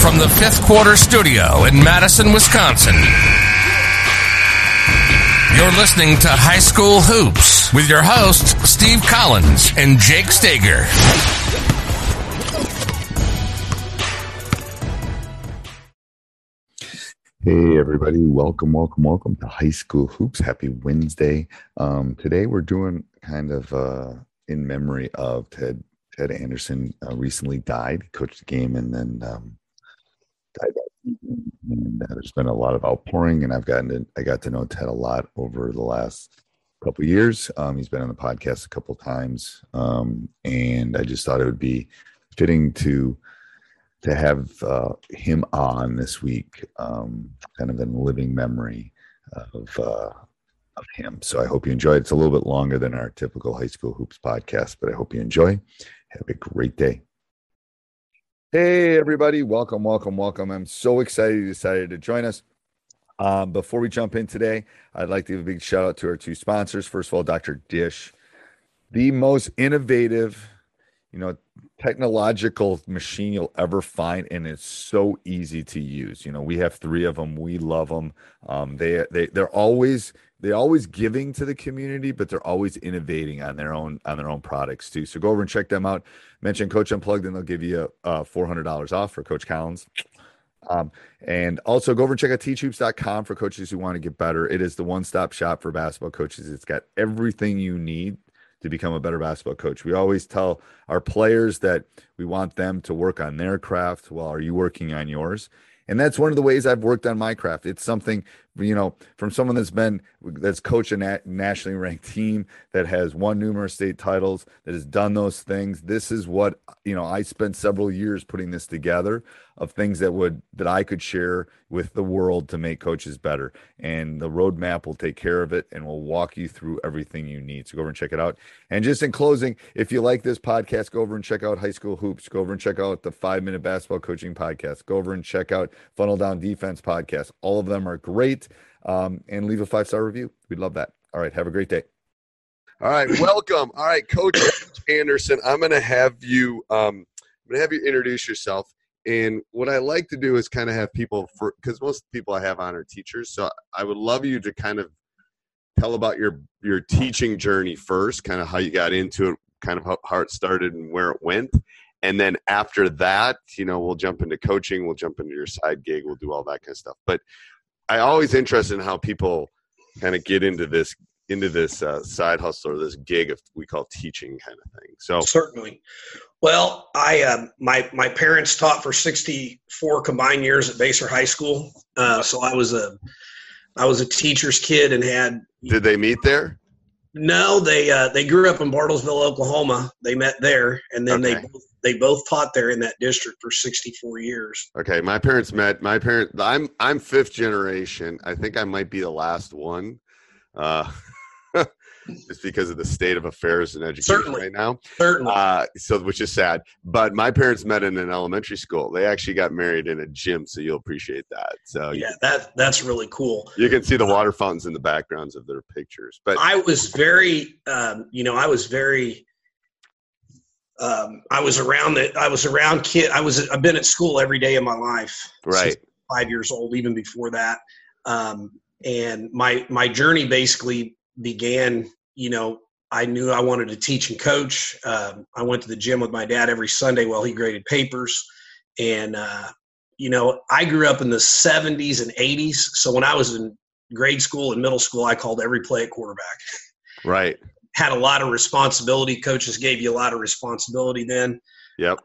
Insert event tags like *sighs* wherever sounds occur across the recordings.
From the fifth quarter studio in Madison, Wisconsin. You're listening to High School Hoops with your hosts, Steve Collins and Jake Stager. Hey everybody, welcome, welcome, welcome to High School Hoops. Happy Wednesday. Um, today we're doing kind of uh, in memory of Ted Ted Anderson. Uh, recently died, coached the game, and then um. And there's been a lot of outpouring, and I've gotten to, I got to know Ted a lot over the last couple years. Um, he's been on the podcast a couple times, um, and I just thought it would be fitting to to have uh, him on this week, um, kind of in living memory of uh, of him. So I hope you enjoy. It's a little bit longer than our typical high school hoops podcast, but I hope you enjoy. Have a great day. Hey everybody, welcome, welcome, welcome. I'm so excited you decided to join us. Um, before we jump in today, I'd like to give a big shout out to our two sponsors. First of all, Dr. Dish, the most innovative, you know, technological machine you'll ever find and it's so easy to use you know we have three of them we love them um, they they they're always they're always giving to the community but they're always innovating on their own on their own products too so go over and check them out mention coach unplugged and they'll give you a, a $400 off for coach collins um, and also go over and check out teachhoops.com for coaches who want to get better it is the one-stop shop for basketball coaches it's got everything you need to become a better basketball coach. We always tell our players that we want them to work on their craft Well, are you working on yours? And that's one of the ways I've worked on my craft. It's something, you know, from someone that's been, that's coached a nat- nationally ranked team that has won numerous state titles, that has done those things. This is what, you know, I spent several years putting this together of things that would, that I could share with the world to make coaches better. And the roadmap will take care of it and we'll walk you through everything you need. So go over and check it out. And just in closing, if you like this podcast, go over and check out High School Hoops. Go over and check out the five minute basketball coaching podcast. Go over and check out Funnel Down Defense podcast. All of them are great. Um, and leave a five star review. We'd love that. All right. Have a great day. All right, welcome. All right, Coach Anderson, I'm going to have you. Um, I'm going to have you introduce yourself. And what I like to do is kind of have people for because most people I have on are teachers. So I would love you to kind of tell about your your teaching journey first, kind of how you got into it, kind of how, how it started and where it went. And then after that, you know, we'll jump into coaching, we'll jump into your side gig, we'll do all that kind of stuff. But I always interested in how people kind of get into this into this uh, side hustle or this gig of we call teaching kind of thing. So certainly. Well, I uh, my my parents taught for sixty four combined years at Baser High School, uh, so I was a I was a teacher's kid and had. Did they meet there? No, they uh, they grew up in Bartlesville, Oklahoma. They met there, and then okay. they both, they both taught there in that district for sixty four years. Okay, my parents met. My parents. I'm I'm fifth generation. I think I might be the last one. Uh, *laughs* just because of the state of affairs in education Certainly. right now. Certainly. Uh, so which is sad. But my parents met in an elementary school. They actually got married in a gym, so you'll appreciate that. So yeah, that that's really cool. you can see the water fountains in the backgrounds of their pictures. But I was very, um, you know, I was very. Um, I was around the. I was around kid. I was. I've been at school every day of my life. right, since five years old, even before that. Um, and my my journey basically began. You know, I knew I wanted to teach and coach. Um, I went to the gym with my dad every Sunday while he graded papers, and uh, you know, I grew up in the '70s and '80s. So when I was in grade school and middle school, I called every play at quarterback. right, Had a lot of responsibility. Coaches gave you a lot of responsibility then. yep,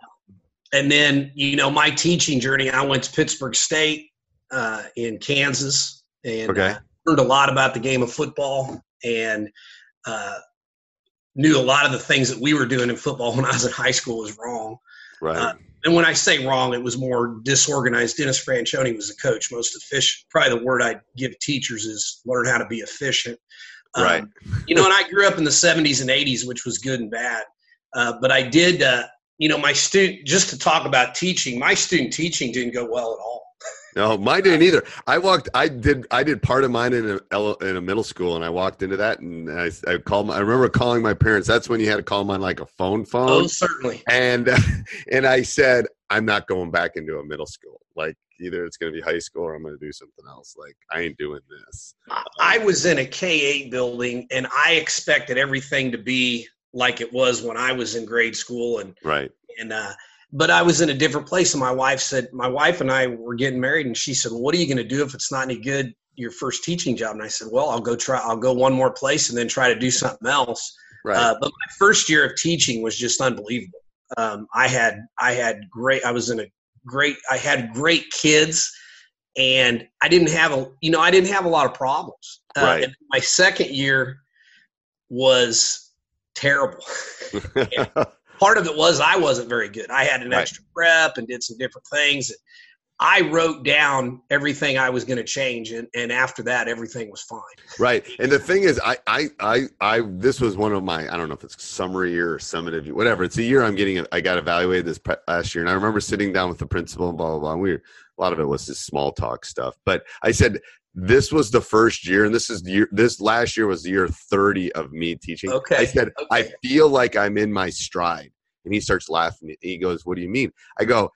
And then, you know, my teaching journey, I went to Pittsburg State uh, in Kansas and Okay. uh, learned a lot about the game of football and uh, knew a lot of the things that we were doing in football when I was in high school was wrong. right, Uh, and when I say wrong, it was more disorganized. Dennis Franchione was the coach, most efficient. Probably the word I'd give teachers is learn how to be efficient. Um, Right. you know, and I grew up in the 70s and 80s, which was good and bad. Uh, but I did, uh, you know, my student, just to talk about teaching, my student teaching didn't go well at all. No, mine didn't either. I walked. I did. I did part of mine in a in a middle school, and I walked into that, and I, I called. My, I remember calling my parents. That's when you had to call them on like a phone phone. Oh, certainly. and *laughs* and I said, I'm not going back into a middle school. Like either it's going to be high school or I'm going to do something else. Like I ain't doing this. I- I was in a K 8 building and I expected everything to be like it was when I was in grade school. And Right. and uh but i was in a different place and my wife said my wife and i were getting married and she said well, what are you going to do if it's not any good your first teaching job and i said well i'll go try i'll go one more place and then try to do something else Right. uh, but my first year of teaching was just unbelievable um, i had i had great i was in a great i had great kids and i didn't have a you know i didn't have a lot of problems uh, Right. and my second year was terrible *laughs* part of it was I wasn't very good. I had an Right. extra prep and did some different things. I wrote down everything I was going to change, and, and after that, everything was fine. right. And the thing is, I, I, I, I, this was one of my, I don't know if it's summer year or summative, whatever. It's a year I'm getting, I got evaluated this pre- last year. And I remember sitting down with the principal and blah, blah, blah. And we were, a lot of it was just small talk stuff. But I said, this was the first year, and this is the year, this last year was the year 30 of me teaching. Okay, I said, I feel like I'm in my stride. And he starts laughing. He goes, What do you mean? I go,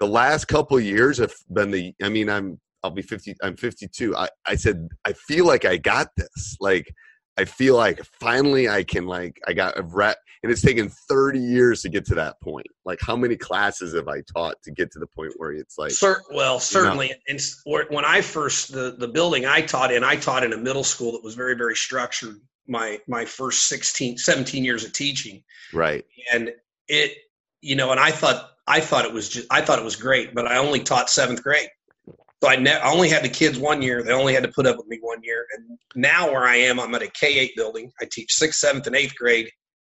The last couple years have been the, I mean, I'm, I'll be 50, I'm 52. I, I said, I feel like I got this. Like, I feel like finally I can, like, I got a ret, and it's taken 30 years to get to that point. Like, how many classes have I taught to get to the point where it's like, Cer- well, certainly. And s- where- when I first the the building I taught in, I taught in a middle school that was very very structured. My my first 16, 17 years of teaching, right, and it you know, and I thought I thought it was just I thought it was great, but I only taught seventh grade. So I, ne- I only had the kids one year. They only had to put up with me one year. And now where I am, I'm at a K eight building. I teach sixth, seventh, and eighth grade.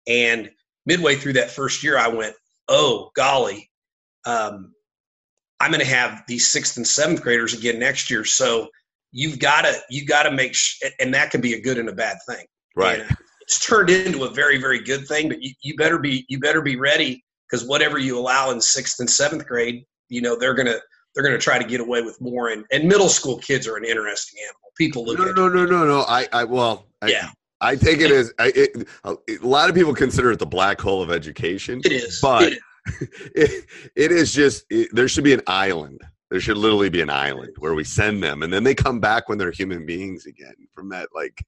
And midway through that first year, I went, "Oh golly, um, I'm going to have these sixth and seventh graders again next year." So you've got to you got to make sh- and that can be a good and a bad thing. right. And it's turned into a very, very good thing. But you, you better be you better be ready because whatever you allow in sixth and seventh grade, you know they're gonna they're gonna try to get away with more. And, and middle school kids are an interesting animal. People look No, at no, no, no, no. I, I, well, I, yeah, I take it as I, it, a lot of people consider it the black hole of education. it is. But It is. *laughs* it, is just there should be an island. There should literally be an island where we send them, and then they come back when they're human beings again. From that, like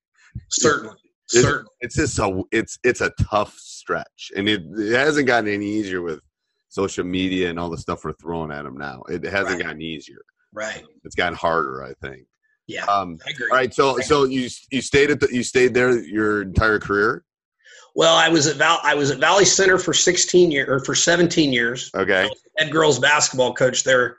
certainly, Is- certainly. it's just a it's it's a tough stretch, and it, it hasn't gotten any easier with social media and all the stuff we're throwing at them now. It hasn't Right. gotten easier. Right. It's gotten harder, I think. Yeah. Um, I agree. all right, so so you you stayed at the you stayed there your entire career. Well, I was at Val. I was at Valley Center for 16 years or for 17 years. Okay. Head girls basketball coach there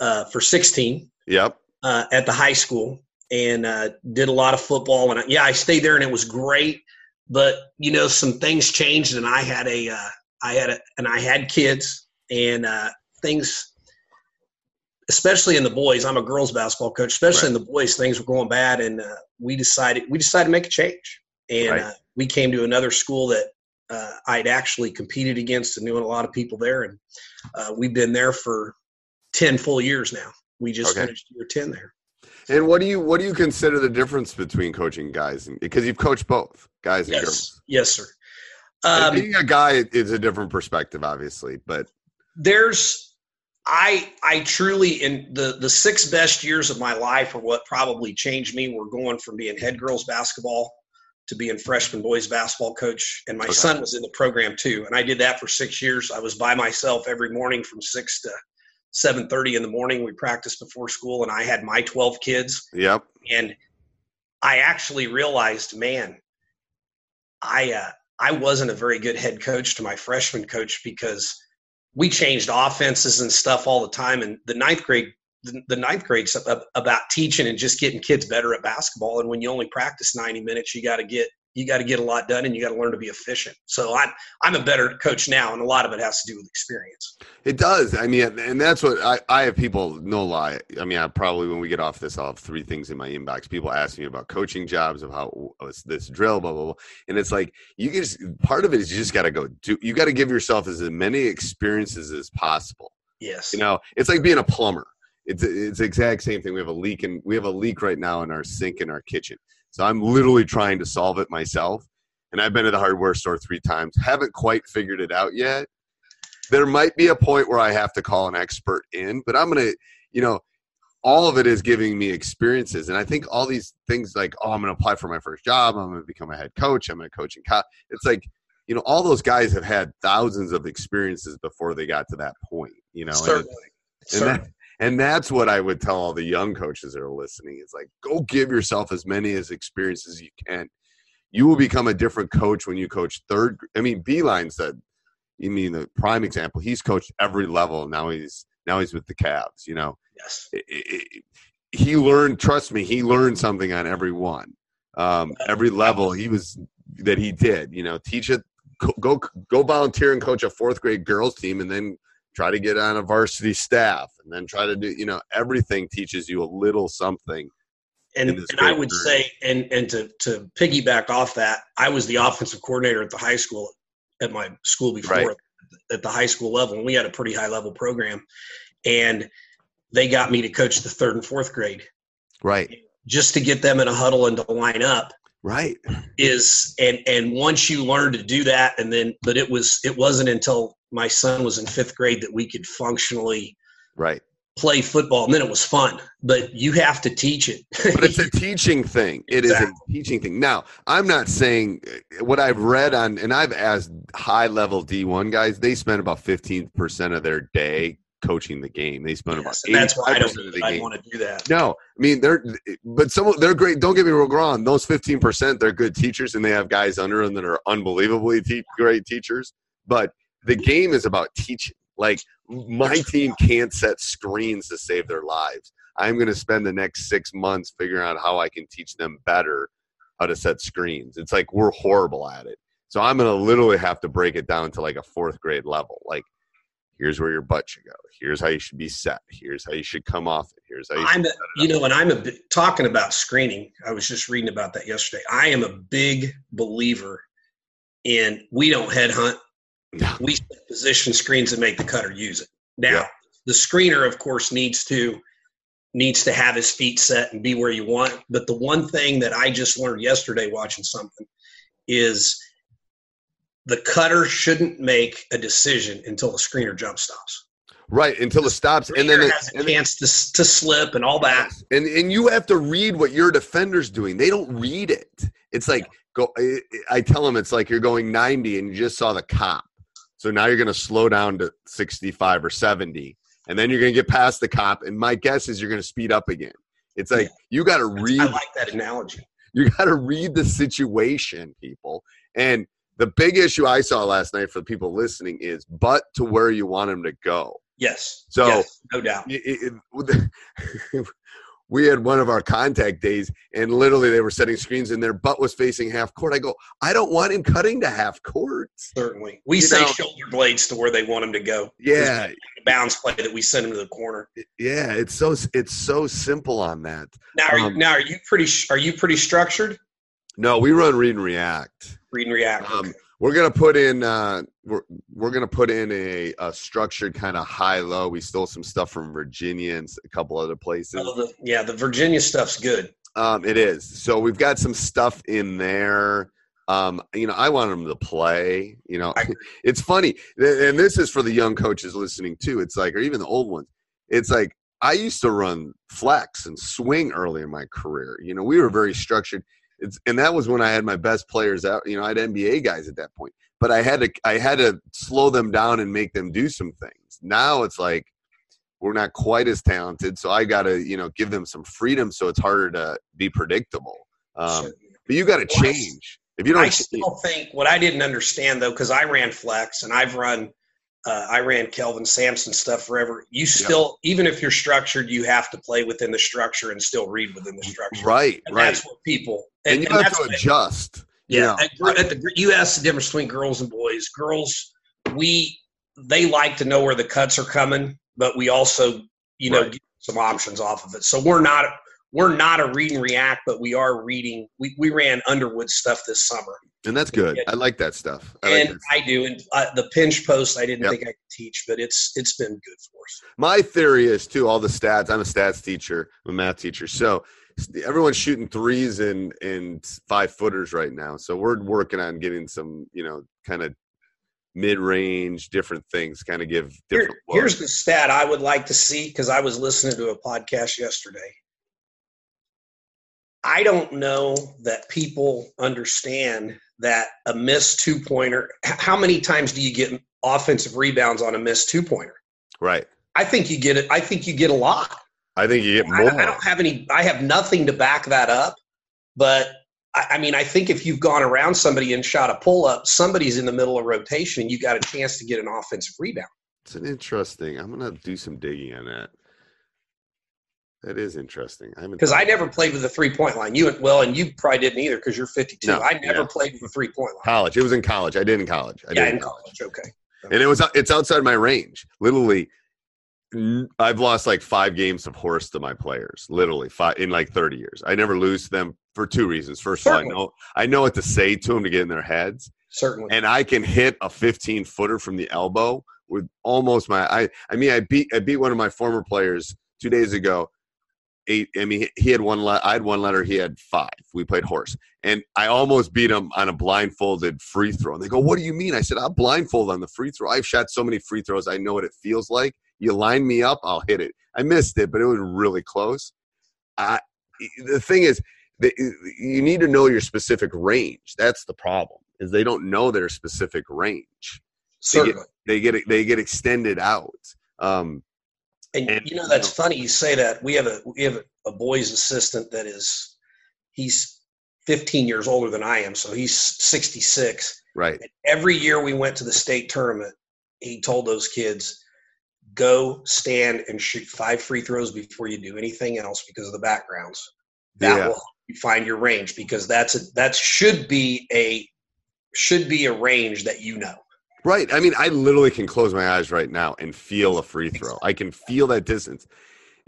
uh, for 16 Yep. uh, at the high school and uh, did a lot of football. And I, yeah, I stayed there and it was great. But you know, some things changed, and I had a, uh, I had a, and I had kids, and uh, things, especially in the boys. I'm a girls basketball coach. Especially in the boys, things were going bad, and uh, we decided we decided to make a change. And Right. uh, we came to another school that uh, I'd actually competed against and knew a lot of people there, and uh, we've been there for ten full years now. We just Okay. finished year ten there. And what do you what do you consider the difference between coaching guys and because you've coached both guys and Yes, girls? yes, sir. Um, being a guy is a different perspective, obviously, but there's I I truly in the the six best years of my life are what probably changed me. We're going from being head girls basketball to being freshman boys basketball coach, and my Okay. son was in the program too. And I did that for six years. I was by myself every morning from six to seven thirty in the morning. We practiced before school, and I had my twelve kids. yep. And I actually realized, man, I uh, I wasn't a very good head coach to my freshman coach because we changed offenses and stuff all the time. And the ninth grade, the, ninth grade's about teaching and just getting kids better at basketball. And when you only practice ninety minutes, you got to get you got to get a lot done, and you got to learn to be efficient. So I'm I'm a better coach now, and a lot of it has to do with experience. It does. I mean, and that's what I, I have people, no lie. I mean, I probably, when we get off this, I'll have three things in my inbox. People ask me about coaching jobs, of how oh, this drill, blah, blah, blah. And it's like, you just, part of it is you just got to go do, you got to give yourself as many experiences as possible. Yes. You know, it's like being a plumber. It's, it's the exact same thing. We have a leak and we have a leak right now in our sink in our kitchen. So I'm literally trying to solve it myself. And I've been to the hardware store three times, haven't quite figured it out yet there might be a point where I have to call an expert in, but I'm going to, you know, all of it is giving me experiences. And I think all these things like, oh, I'm going to apply for my first job. I'm going to become a head coach. I'm going to coach in co It's like, you know, all those guys have had thousands of experiences before they got to that point, you know, and, Certainly. and, Certainly. that, and that's what I would tell all the young coaches that are listening is like, go give yourself as many as experiences as you can. You will become a different coach when you coach third. I mean, Beilein said, you mean the prime example? He's coached every level. Now he's now he's with the Cavs. You know, yes. it- it- he learned. Trust me, he learned something on every one, um, every level. He was that he did. You know, teach it. Go, go volunteer and coach a fourth grade girls team, and then try to get on a varsity staff, and then try to do. You know, everything teaches you a little something. and, and I would journey. say, and and to to piggyback off that, I was the offensive coordinator at the high school at my school before Right. at the high school level, and we had a pretty high level program, and they got me to coach the third and fourth grade Right. just to get them in a huddle and to line up Right. is and and once you learn to do that and then but it was it wasn't until my son was in fifth grade that we could functionally Right. play football and then it was fun but you have to teach it but it's a *laughs* teaching thing. It is Exactly. a teaching thing. Now, I'm not saying uh, what I've read on, and I've asked high level D1 guys, they spend about 15% of their day coaching the game. They spend Yes, about that's why I don't of the I game. want to do that. No, I mean they're, but some they're great. Don't get me wrong. Those fifteen percent, they're good teachers, and they have guys under them that are unbelievably te- great teachers. But the game is about teaching. Like my team can't set screens to save their lives. I'm going to spend the next six months figuring out how I can teach them better how to set screens. It's like we're horrible at it. So I'm going to literally have to break it down to like a fourth grade level. Like, here's where your butt should go. Here's how you should be set. Here's how you should come off it. Here's how you I'm, a, you know, and I'm a bit, talking about screening. I was just reading about that yesterday. I am a big believer in we don't headhunt. Yeah. We position screens and make the cutter use it. Now, Yeah. the screener, of course, needs to needs to have his feet set and be where you want. But the one thing that I just learned yesterday watching something is the cutter shouldn't make a decision until the screener jump stops. Right until it stops, and then it, has a chance to, to slip and all that. and and you have to read what your defender's doing. They don't read it. It's like go. I, I tell them it's like you're going 90 and you just saw the cop, so now you're going to slow down to 65 or 70, and then you're going to get past the cop. And my guess is you're going to speed up again. It's like you got to read. I like that analogy. *laughs* you got to read the situation, people. And the big issue I saw last night for the people listening is, but to where you want them to go. Yes. So- yes, no doubt. it- it- *laughs* we had one of our contact days and literally they were setting screens and their butt was facing half court. I go, I don't want him cutting to half court. Certainly. We You say know- shoulder blades to where they want him to go. Yeah, bounce play that we send him to the corner. yeah, it's so it's so simple on that. Now, are, Um, you, now are you pretty are you pretty structured? No, we run read and react. Read and react. Um, we're gonna put in uh, we're we're gonna put in a, a structured kind of high low. We stole some stuff from Virginia and a couple other places. Oh, the, yeah, the Virginia stuff's good. Um, it is. So we've got some stuff in there. Um, you know, I want them to play. You know, *laughs* it's funny, and this is for the young coaches listening too. It's like, or even the old ones. It's like I used to run flex and swing early in my career. You know, we were very structured. It's, and that was when I had my best players out. You know, I had NBA guys at that point, but I had to I had to slow them down and make them do some things. Now it's like we're not quite as talented, so I got to you know give them some freedom, so it's harder to be predictable. Um, but you got to change. If you don't, I still think what I didn't understand though, because I ran flex and I've run, uh, I ran Kelvin Sampson stuff forever. You still, yeah. even if you're structured, you have to play within the structure and still read within the structure. Right, and right. That's what people and, and you and have to adjust. Yeah, you, at, at the, you asked the difference between girls and boys. Girls, we they like to know where the cuts are coming, but we also, you know, right. get some options off of it. So we're not we're not a read and react, but we are reading. We, we ran Underwood stuff this summer, and that's good. I like that stuff. I and like I do. And uh, the pinch post, I didn't yep. think I could teach, but it's it's been good for us. My theory is too. All the stats. I'm a stats teacher. I'm a math teacher. So everyone's shooting threes and and five footers right now. So we're working on getting some, you know, kind of mid range, different things, kind of give different. Here, here's the stat I would like to see because I was listening to a podcast yesterday. I don't know that people understand that a missed two pointer. How many times do you get offensive rebounds on a missed two pointer? Right. I think you get it. I think you get a lot. I think you get more. I, I don't have any. I have nothing to back that up, but I, I mean, I think if you've gone around somebody and shot a pull up, somebody's in the middle of rotation, and you got a chance to get an offensive rebound. It's an interesting. I'm going to do some digging on that. That is interesting. Because I never played with the three point line. You well, and you probably didn't either because you're 52. No, I never yeah. played with the three point line. College. It was in college. I did in college. I yeah, in college. college. Okay. And it was it's outside my range. Literally, I've lost like five games of horse to my players, literally five in like 30 years. I never lose to them for two reasons. First Certainly. of all, I know I know what to say to them to get in their heads. Certainly. And I can hit a 15 footer from the elbow with almost my I I mean I beat I beat one of my former players two days ago. Eight. I mean, he had one. Le- I had one letter. He had five. We played horse, and I almost beat him on a blindfolded free throw. And they go, "What do you mean?" I said, "I'm blindfolded on the free throw. I've shot so many free throws. I know what it feels like." You line me up, I'll hit it. I missed it, but it was really close. I, the thing is, the, you need to know your specific range. That's the problem. Is they don't know their specific range. Certainly, they get they get, they get extended out. Um, and, and, you know that's you know, funny you say that. We have a we have a, a boys assistant that is he's 15 years older than I am, so he's 66. Right. And every year we went to the state tournament, he told those kids, go stand and shoot five free throws before you do anything else because of the backgrounds. That yeah. will you find your range because that's a that should be a should be a range that you know. Right. I mean, I literally can close my eyes right now and feel a free throw. I can feel that distance.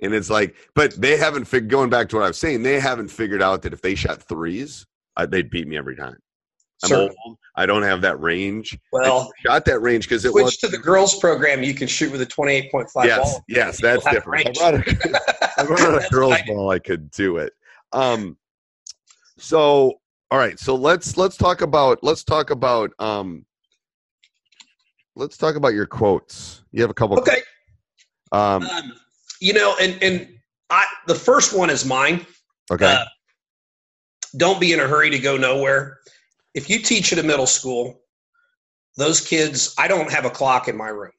And it's like, but they haven't figured, going back to what I was saying, they haven't figured out that if they shot threes, uh, they'd beat me every time. I'm old. I don't have that range. Well, I got that range because it switch was to the girls program. You can shoot with a 28.5 yes, ball. Yes, that's different. *laughs* I brought a, I brought a girls ball. I could do it. Um, so all right, so let's let's talk about let's talk about um, let's talk about your quotes. You have a couple. Okay. Um, um you know, and and I the first one is mine. Okay. Uh, don't be in a hurry to go nowhere if you teach at a middle school, those kids, I don't have a clock in my room.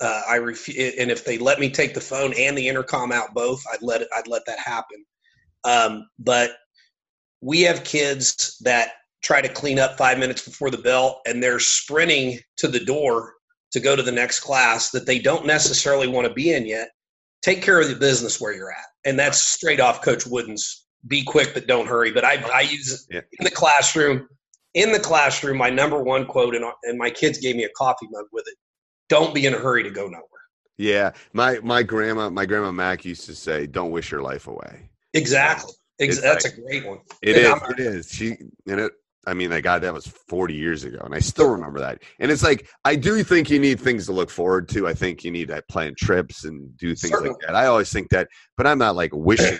Uh, I ref- and if they let me take the phone and the intercom out both, I'd let it. I'd let that happen. Um, but we have kids that try to clean up five minutes before the bell, and they're sprinting to the door to go to the next class that they don't necessarily want to be in yet. Take care of the business where you're at, and that's straight off Coach Wooden's "Be quick but don't hurry." But I, I use it in the classroom in the classroom, my number one quote, and, and my kids gave me a coffee mug with it don't be in a hurry to go nowhere. Yeah. My, my grandma, my grandma Mac used to say, don't wish your life away. Exactly. Ex- that's like, a great one. It is, It is. She, and it, I mean, like God, that was 40 years ago, and I still remember that. And it's like I do think you need things to look forward to. I think you need to plan trips and do things Certainly. like that. I always think that, but I'm not like wishing,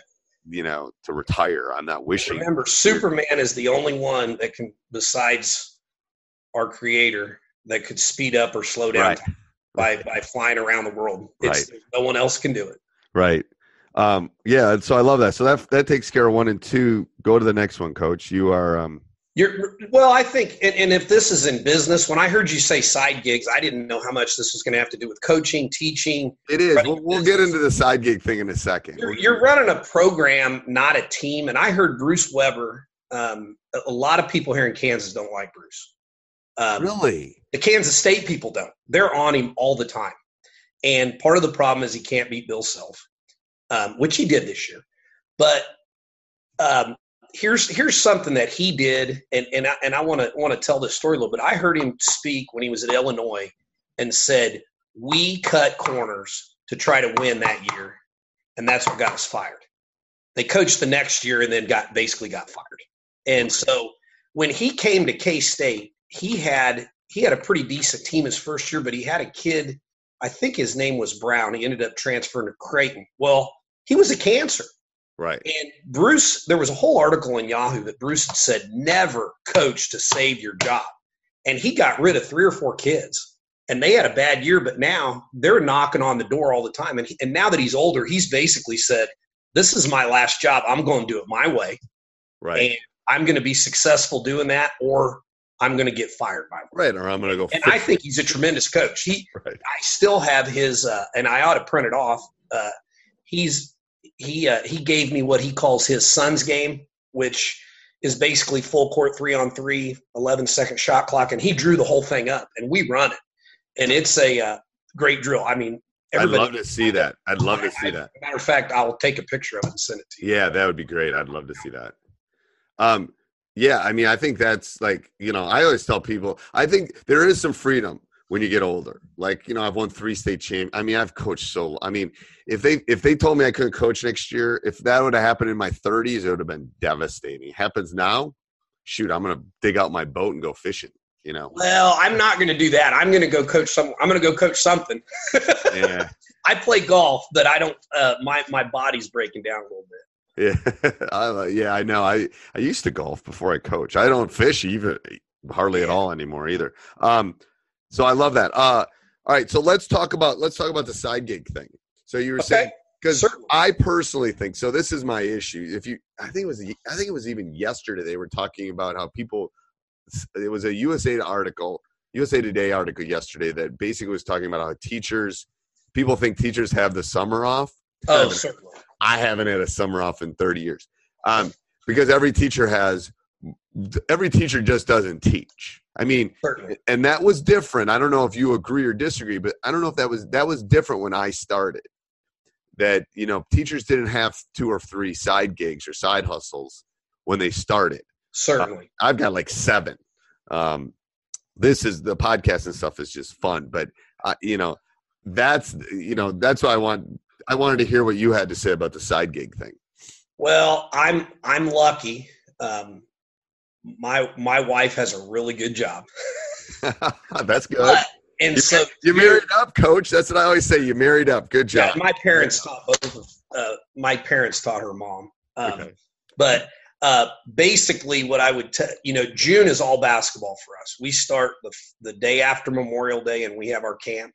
you know, to retire. I'm not wishing. Remember, Superman is the only one that can, besides our creator, that could speed up or slow down Right. by by flying around the world. It's, No one else can do it. Right. Um, yeah, and so I love that. So that that takes care of one and two. Go to the next one, coach. You are um You're well. I think, and, and if this is in business, when I heard you say side gigs, I didn't know how much this was going to have to do with coaching, teaching. it is. We'll, we'll get into the side gig thing in a 2nd You're, you're running a program, not a team. And I heard Bruce Weber. Um, a, a lot of people here in Kansas don't like Bruce. Um, really The Kansas State people don't. They're on him all the time. And part of the problem is he can't beat Bill Self, um, which he did this year. But um, here's here's something that he did, and and I, and I want to want to tell this story a little bit. I heard him speak when he was at Illinois and said, "We cut corners to try to win that year, and that's what got us fired." They coached the next year and then got basically got fired. And so when he came to K State, he had he had a pretty decent team his first year, but he had a kid. I think his name was Brown. He ended up transferring to Creighton. Well, he was a cancer. Right. And Bruce, there was a whole article in Yahoo that Bruce had said, never coach to save your job. And he got rid of three or four kids. And they had a bad year, but now they're knocking on the door all the time. And, he, and now that he's older, he's basically said, This is my last job. I'm going to do it my way. Right. And I'm going to be successful doing that, or I'm going to get fired by right. Or I'm gonna go And I think he's a tremendous coach. He, Right. I still have his, uh, and I ought to print it off. Uh, he's he uh, he gave me what he calls his son's game, which is basically full court three on three, 11 second shot clock, and he drew the whole thing up, and we run it, and it's a uh, great drill. I mean, everybody. I'd love to see that. I'd love to see that. Matter of fact, I'll take a picture of it and send it to you. Yeah, that would be great. I'd love to see that. Um, yeah, I mean, I think that's like, you know, I always tell people, I think there is some freedom when you get older. Like, you know, I've won three state champ. I mean, I've coached so. I mean, if they if they told me I couldn't coach next year, if that would have happened in my 30s, it would have been devastating. happens now, shoot, I'm gonna dig out my boat and go fishing. You know, Well, I'm not going to do that. I'm going to go coach some. I'm going to go coach something. yeah, *laughs* I play golf, but I don't. Uh, my my body's breaking down a little bit. yeah, *laughs* I, yeah. I know. I I used to golf before I coach. I don't fish even hardly at all anymore either. Um, so I love that. Uh, all right, so let's talk about let's talk about the side gig thing. So you were saying because. I personally think so. This is my issue. If you, I think it was, I think it was even yesterday they were talking about how people. It was a USA article, USA Today article yesterday that basically was talking about how teachers, people think teachers have the summer off. Oh, certainly. I haven't had a summer off in 30 years. Um, because every teacher has, every teacher just doesn't teach. I mean, Certainly. and that was different. I don't know if you agree or disagree, but I don't know if that was that was different when I started. That you know, teachers didn't have two or three side gigs or side hustles when they started. Certainly. I've got like seven. Um, this is the podcast and stuff is just fun, but uh, you know, that's you know that's why I want. I wanted to hear what you had to say about the side gig thing. Well, I'm I'm lucky. Um, my my wife has a really good job, *laughs* that's good. And You, so you married up, coach. That's what I always say. You married up. Good Yeah, job. my parents taught both of uh, my parents taught her mom. Um, Okay. But uh, basically, what I would tell you know, June is all basketball for us. We start the the day after Memorial Day, and we have our camp.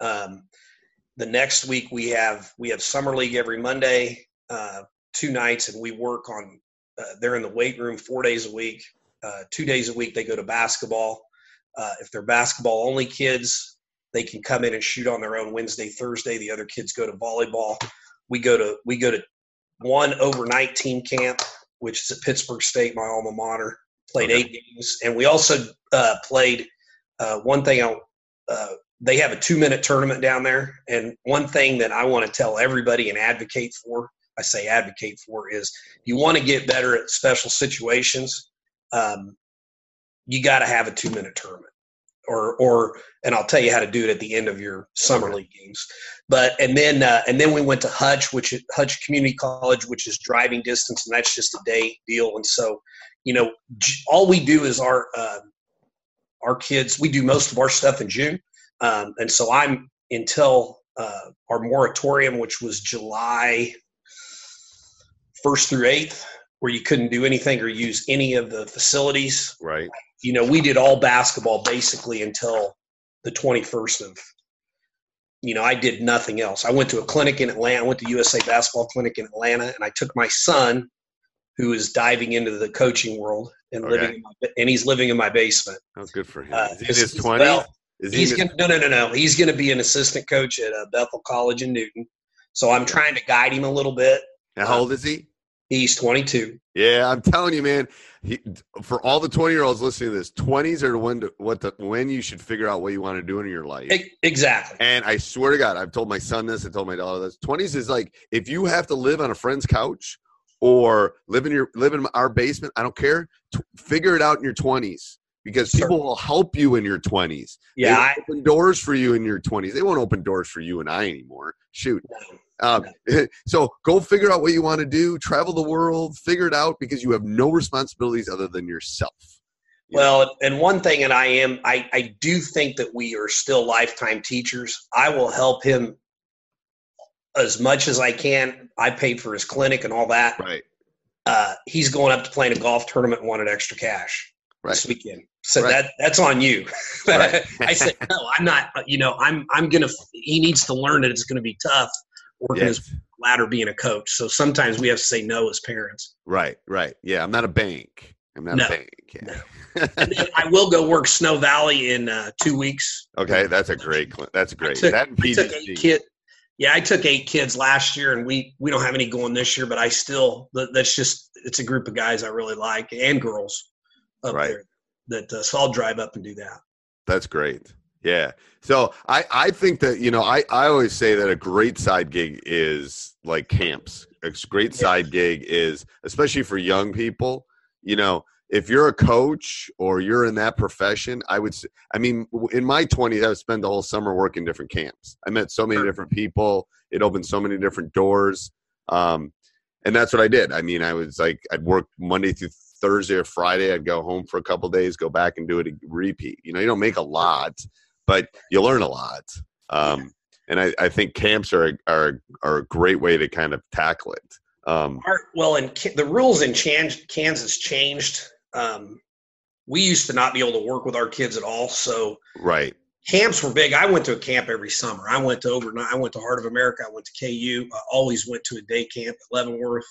Um, the next week we have we have summer league every Monday, uh, two nights, and we work on. Uh, they're in the weight room four days a week. Uh, two days a week they go to basketball. Uh, if they're basketball only kids, they can come in and shoot on their own Wednesday, Thursday. The other kids go to volleyball. We go to we go to one overnight team camp, which is at Pittsburg State, my alma mater. Played Okay. eight games, and we also uh, played uh, one thing. I, uh, they have a two minute tournament down there, and one thing that I want to tell everybody and advocate for. I say advocate for is you want to get better at special situations. Um, you got to have a two minute tournament or or and I'll tell you how to do it at the end of your summer league games. But and then uh, and then we went to Hutch, which is Hutch Community College, which is driving distance, and that's just a day deal. And so you know, all we do is our uh, our kids. We do most of our stuff in June, um, and so I'm until uh, our moratorium, which was July first through eighth, where you couldn't do anything or use any of the facilities. Right. You know, we did all basketball basically until the 21st of you know, I did nothing else. I went to a clinic in Atlanta. I went to USA Basketball Clinic in Atlanta, and I took my son, who is diving into the coaching world and okay. living, my, and he's living in my basement. Oh, good for him. Uh, is his? He's he gonna, no, no, no, no. He's going to be an assistant coach at uh, Bethel College in Newton. So I'm trying to guide him a little bit. Now, how old is he? He's 22. Yeah, I'm telling you, man. He, for all the 20 year olds listening to this, 20s are the when to, what the when you should figure out what you want to do in your life. Exactly. And I swear to God, I've told my son this. I told my daughter this. 20s is like if you have to live on a friend's couch or live in your live in our basement. I don't care. T- figure it out in your 20s because people will help you in your 20s. Yeah, I, open doors for you in your 20s. They won't open doors for you and I anymore. Shoot. Um, *laughs* so go figure out what you want to do, travel the world, figure it out because you have no responsibilities other than yourself. You well, know? and one thing, and I am, I, I do think that we are still lifetime teachers. I will help him as much as I can. I paid for his clinic and all that. Right. Uh, he's going up to play in a golf tournament and wanted extra cash right. this weekend. So right. that that's on you. Right. *laughs* I said, no, I'm not. You know, I'm I'm gonna. He needs to learn that it's going to be tough working yes. his ladder being a coach. So sometimes we have to say no as parents. Right, right. Yeah, I'm not a bank. I'm not no, a bank. Yeah. No. I will go work Snow Valley in uh, two weeks. Okay, that's a great. That's great. Took, that I took eight kid, Yeah, I took eight kids last year, and we we don't have any going this year. But I still that's just it's a group of guys I really like and girls up right. there. That uh, so I'll drive up and do that. That's great. Yeah. So I, I think that, you know, I, I always say that a great side gig is like camps. A great side gig is, especially for young people, you know, if you're a coach or you're in that profession, I would I mean, in my 20s, I would spend the whole summer working different camps. I met so many different people. It opened so many different doors. Um, and that's what I did. I mean, I was like, I'd work Monday through Thursday or Friday. I'd go home for a couple days, go back and do it, repeat. You know, you don't make a lot, but you learn a lot. Um, and I, I, think camps are are are a great way to kind of tackle it. Um, well, and the rules in Kansas changed. Um, we used to not be able to work with our kids at all. So right, camps were big. I went to a camp every summer. I went to overnight. I went to Heart of America. I went to KU. I always went to a day camp at Leavenworth,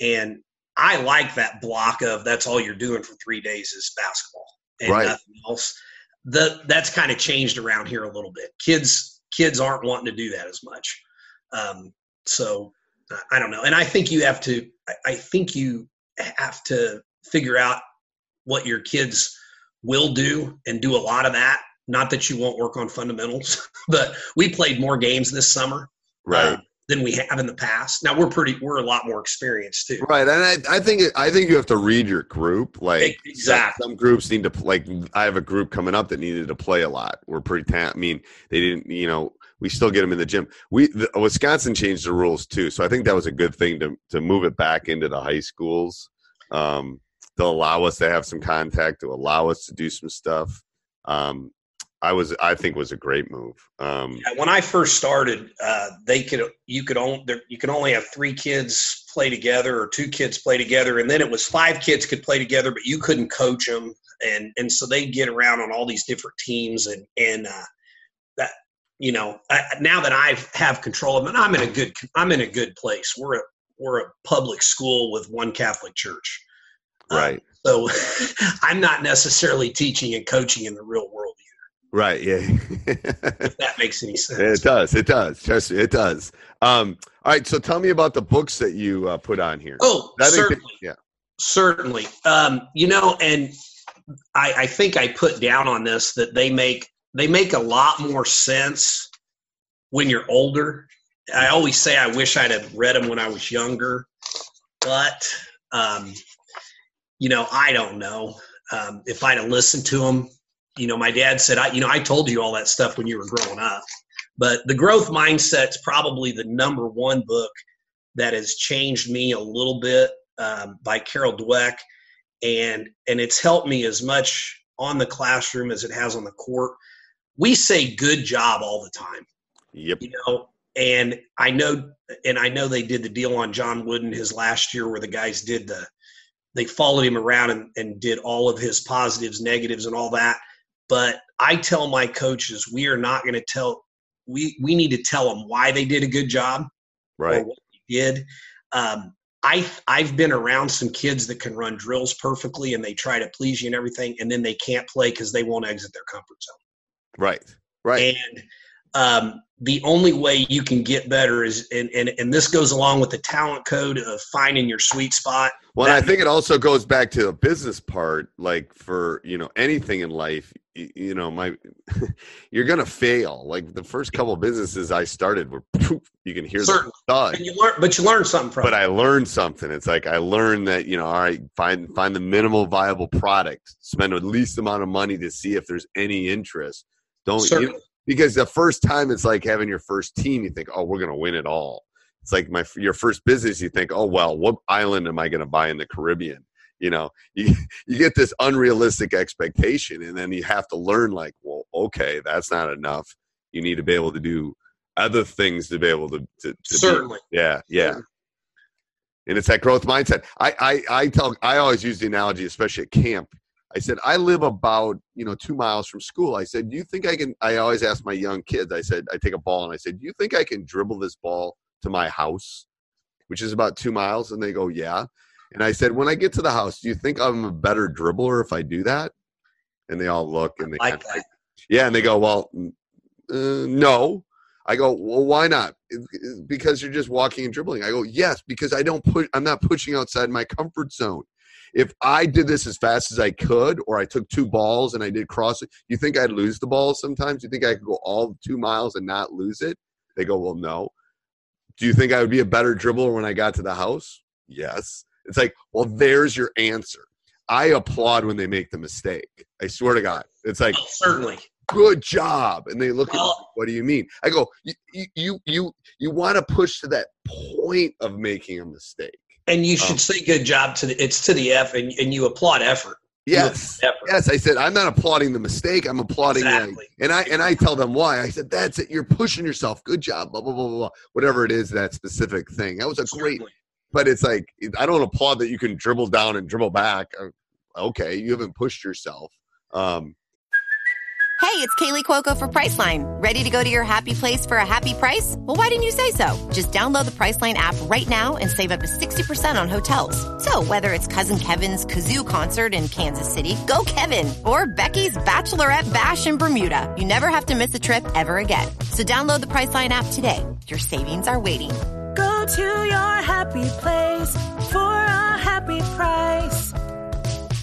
and I like that block of that's all you're doing for three days is basketball and right. nothing else the that's kind of changed around here a little bit. Kids kids aren't wanting to do that as much. Um, so I don't know, and I think you have to. I think you have to figure out what your kids will do and do a lot of that. Not that you won't work on fundamentals, *laughs* but we played more games this summer. Right. Uh, than we have in the past. Now we're pretty we're a lot more experienced too. Right, and I, I think I think you have to read your group. Like exactly, some, groups need to like. I have a group coming up that needed to play a lot. We're pretty. Ta- I mean, they didn't. You know, we still get them in the gym. We the, Wisconsin changed the rules too, so I think that was a good thing to to move it back into the high schools. Um, to allow us to have some contact, to allow us to do some stuff. Um, I was I think was a great move. Um, yeah, when I first started, uh, they could you could only you could only have three kids play together or two kids play together, and then it was five kids could play together, but you couldn't coach them, and and so they get around on all these different teams, and and uh, that you know I, now that I have control of it, I'm in a good I'm in a good place. We're a we're a public school with one Catholic church, right? Um, so *laughs* I'm not necessarily teaching and coaching in the real world Right. Yeah. if that makes any sense. It does. It does. Trust me, it does. Um, all right. So tell me about the books that you uh, put on here. Oh, certainly. Yeah. Certainly. Um, you know, and I, I think I put down on this that they make they make a lot more sense when you're older. I always say I wish I'd have read them when I was younger, but um, you know, I don't know um, if I'd have listened to them you know, my dad said, I, you know, I told you all that stuff when you were growing up. But the growth mindset's probably the number one book that has changed me a little bit um, by Carol Dweck. and and it's helped me as much on the classroom as it has on the court. We say good job all the time. Yep. You know, and I know and I know they did the deal on John Wooden his last year where the guys did the they followed him around and, and did all of his positives, negatives, and all that. But I tell my coaches we are not going to tell we we need to tell them why they did a good job Right. or what they did. Um, I I've been around some kids that can run drills perfectly and they try to please you and everything, and then they can't play because they won't exit their comfort zone. Right. Right. And um, the only way you can get better is, and, and and this goes along with the talent code of finding your sweet spot. Well, and I think it also goes back to the business part. Like for you know anything in life, you, know my *laughs* you're gonna fail. Like the first couple of businesses I started were poof, you can hear the Certainly. thud. and you learn, but you learn something from. But it. I learned something. It's like I learned that you know, all right, find find the minimal viable product, spend the least amount of money to see if there's any interest. Don't you because the first time it's like having your first team, you think, oh, we're gonna win it all. It's like my your first business, you think, oh well, what island am I gonna buy in the Caribbean? You know, *laughs* you you get this unrealistic expectation, and then you have to learn, like, well, okay, that's not enough. You need to be able to do other things to be able to to, to Certainly. yeah, yeah. And it's that growth mindset. I, I I tell I always use the analogy, especially at camp. I said I live about you know two miles from school. I said, do you think I can? I always ask my young kids. I said, I take a ball and I said, do you think I can dribble this ball to my house, which is about two miles? And they go, yeah. And I said, when I get to the house, do you think I'm a better dribbler if I do that? And they all look and they like kinda- that. yeah, and they go, well, uh, no. I go, well, why not? "It- it- Because you're just walking and dribbling. I go, yes, because I don't push. I'm not pushing outside my comfort zone. If I did this as fast as I could, or I took two balls and I did cross it, you think I'd lose the ball sometimes? You think I could go all two miles and not lose it? They go, well, no. Do you think I would be a better dribbler when I got to the house? Yes. It's like, well, there's your answer. I applaud when they make the mistake. I swear to God. It's like, Oh, certainly. good job and they look at me, what do you mean i go you you you you, want to push to that point of making a mistake And you should um, say good job to the it's to the F and, and you applaud effort. Yes yes i said i'm not applauding the mistake i'm applauding Exactly. and i and i tell them why i said that's it you're pushing yourself good job blah blah blah blah, blah. whatever it is that specific thing that was a great Certainly. But it's like i don't applaud that you can dribble down and dribble back Uh, okay you haven't pushed yourself um Hey, it's Kaley Cuoco for Priceline. Ready to go to your happy place for a happy price? Well, why didn't you say so? Just download the Priceline app right now and save up to 60% on hotels. So, whether it's Cousin Kevin's Kazoo concert in Kansas City, go Kevin, or Becky's Bachelorette Bash in Bermuda, you never have to miss a trip ever again. So, download the Priceline app today. Your savings are waiting. Go to your happy place for a happy price.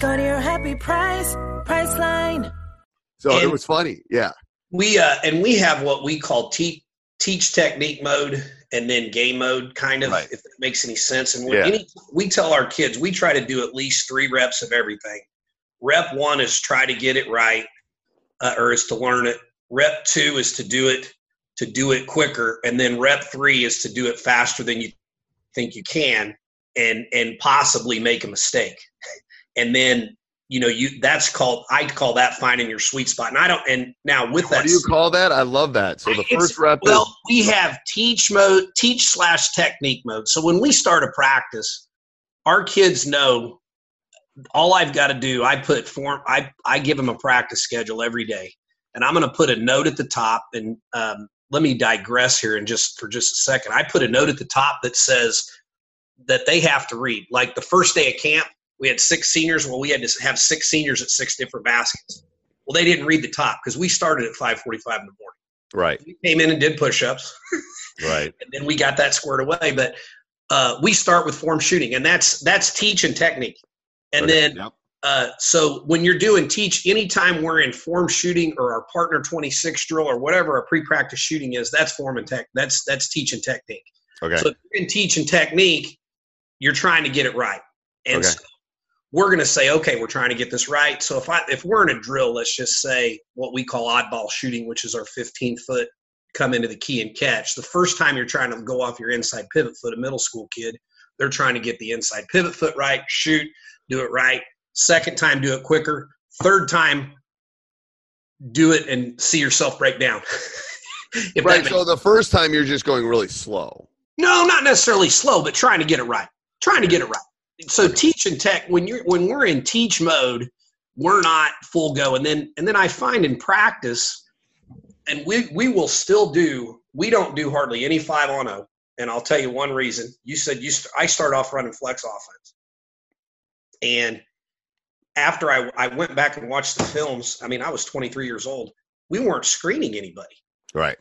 Go to your happy price, Priceline. so it was funny yeah We uh and we have what we call teach teach technique mode and then game mode kind of Right. if that makes any sense. And Yeah. any we tell our kids we try to do at least three reps of everything. Rep one is try to get it right, uh, or is to learn it. Rep two is to do it to do it quicker, and then rep three is to do it faster than you think you can, and and possibly make a mistake. *laughs* And then you know you that's called I call that finding your sweet spot. And I don't. And now with what that what do you call that i love that so the first rep well, is we have teach mode, teach slash technique mode. So when we start a practice, our kids know all I've got to do. I put form. I I give them a practice schedule every day, and I'm going to put a note at the top. And um, let me digress here, and just for just a second, I put a note at the top that says that they have to read. Like the first day of camp, we had six seniors. Well, we had to have six seniors at six different baskets. Well, they didn't read the top because we started at 5:45 in the morning right we came in and did push-ups *laughs* right and then we got that squared away but uh, we start with form shooting and that's that's teach and technique and then yep. Uh, so when you're doing teach anytime we're in form shooting or our partner 26 drill or whatever our pre-practice shooting is that's form and tech that's that's teach and technique. Okay. So if you're in teach and technique you're trying to get it right. And Okay. so we're going to say okay we're trying to get this right. So if i if we're in a drill let's just say what we call oddball shooting which is our 15 foot come into the key and catch. The first time you're trying to go off your inside pivot foot a middle school kid they're trying to get the inside pivot foot right shoot do it right Second time, do it quicker. Third time, do it and see yourself break down. *laughs* Right. So the first time you're just going really slow. no, not necessarily slow, but trying to get it right. Trying to get it right. So teach and tech when you're when we're in teach mode, we're not full go. And then and then I find in practice, and we we will still do. We don't do hardly any five on zero. And I'll tell you one reason. You said you. St- I start off running flex offense, and after I I went back and watched the films. I mean, I was 23 years old. We weren't screening anybody. Right.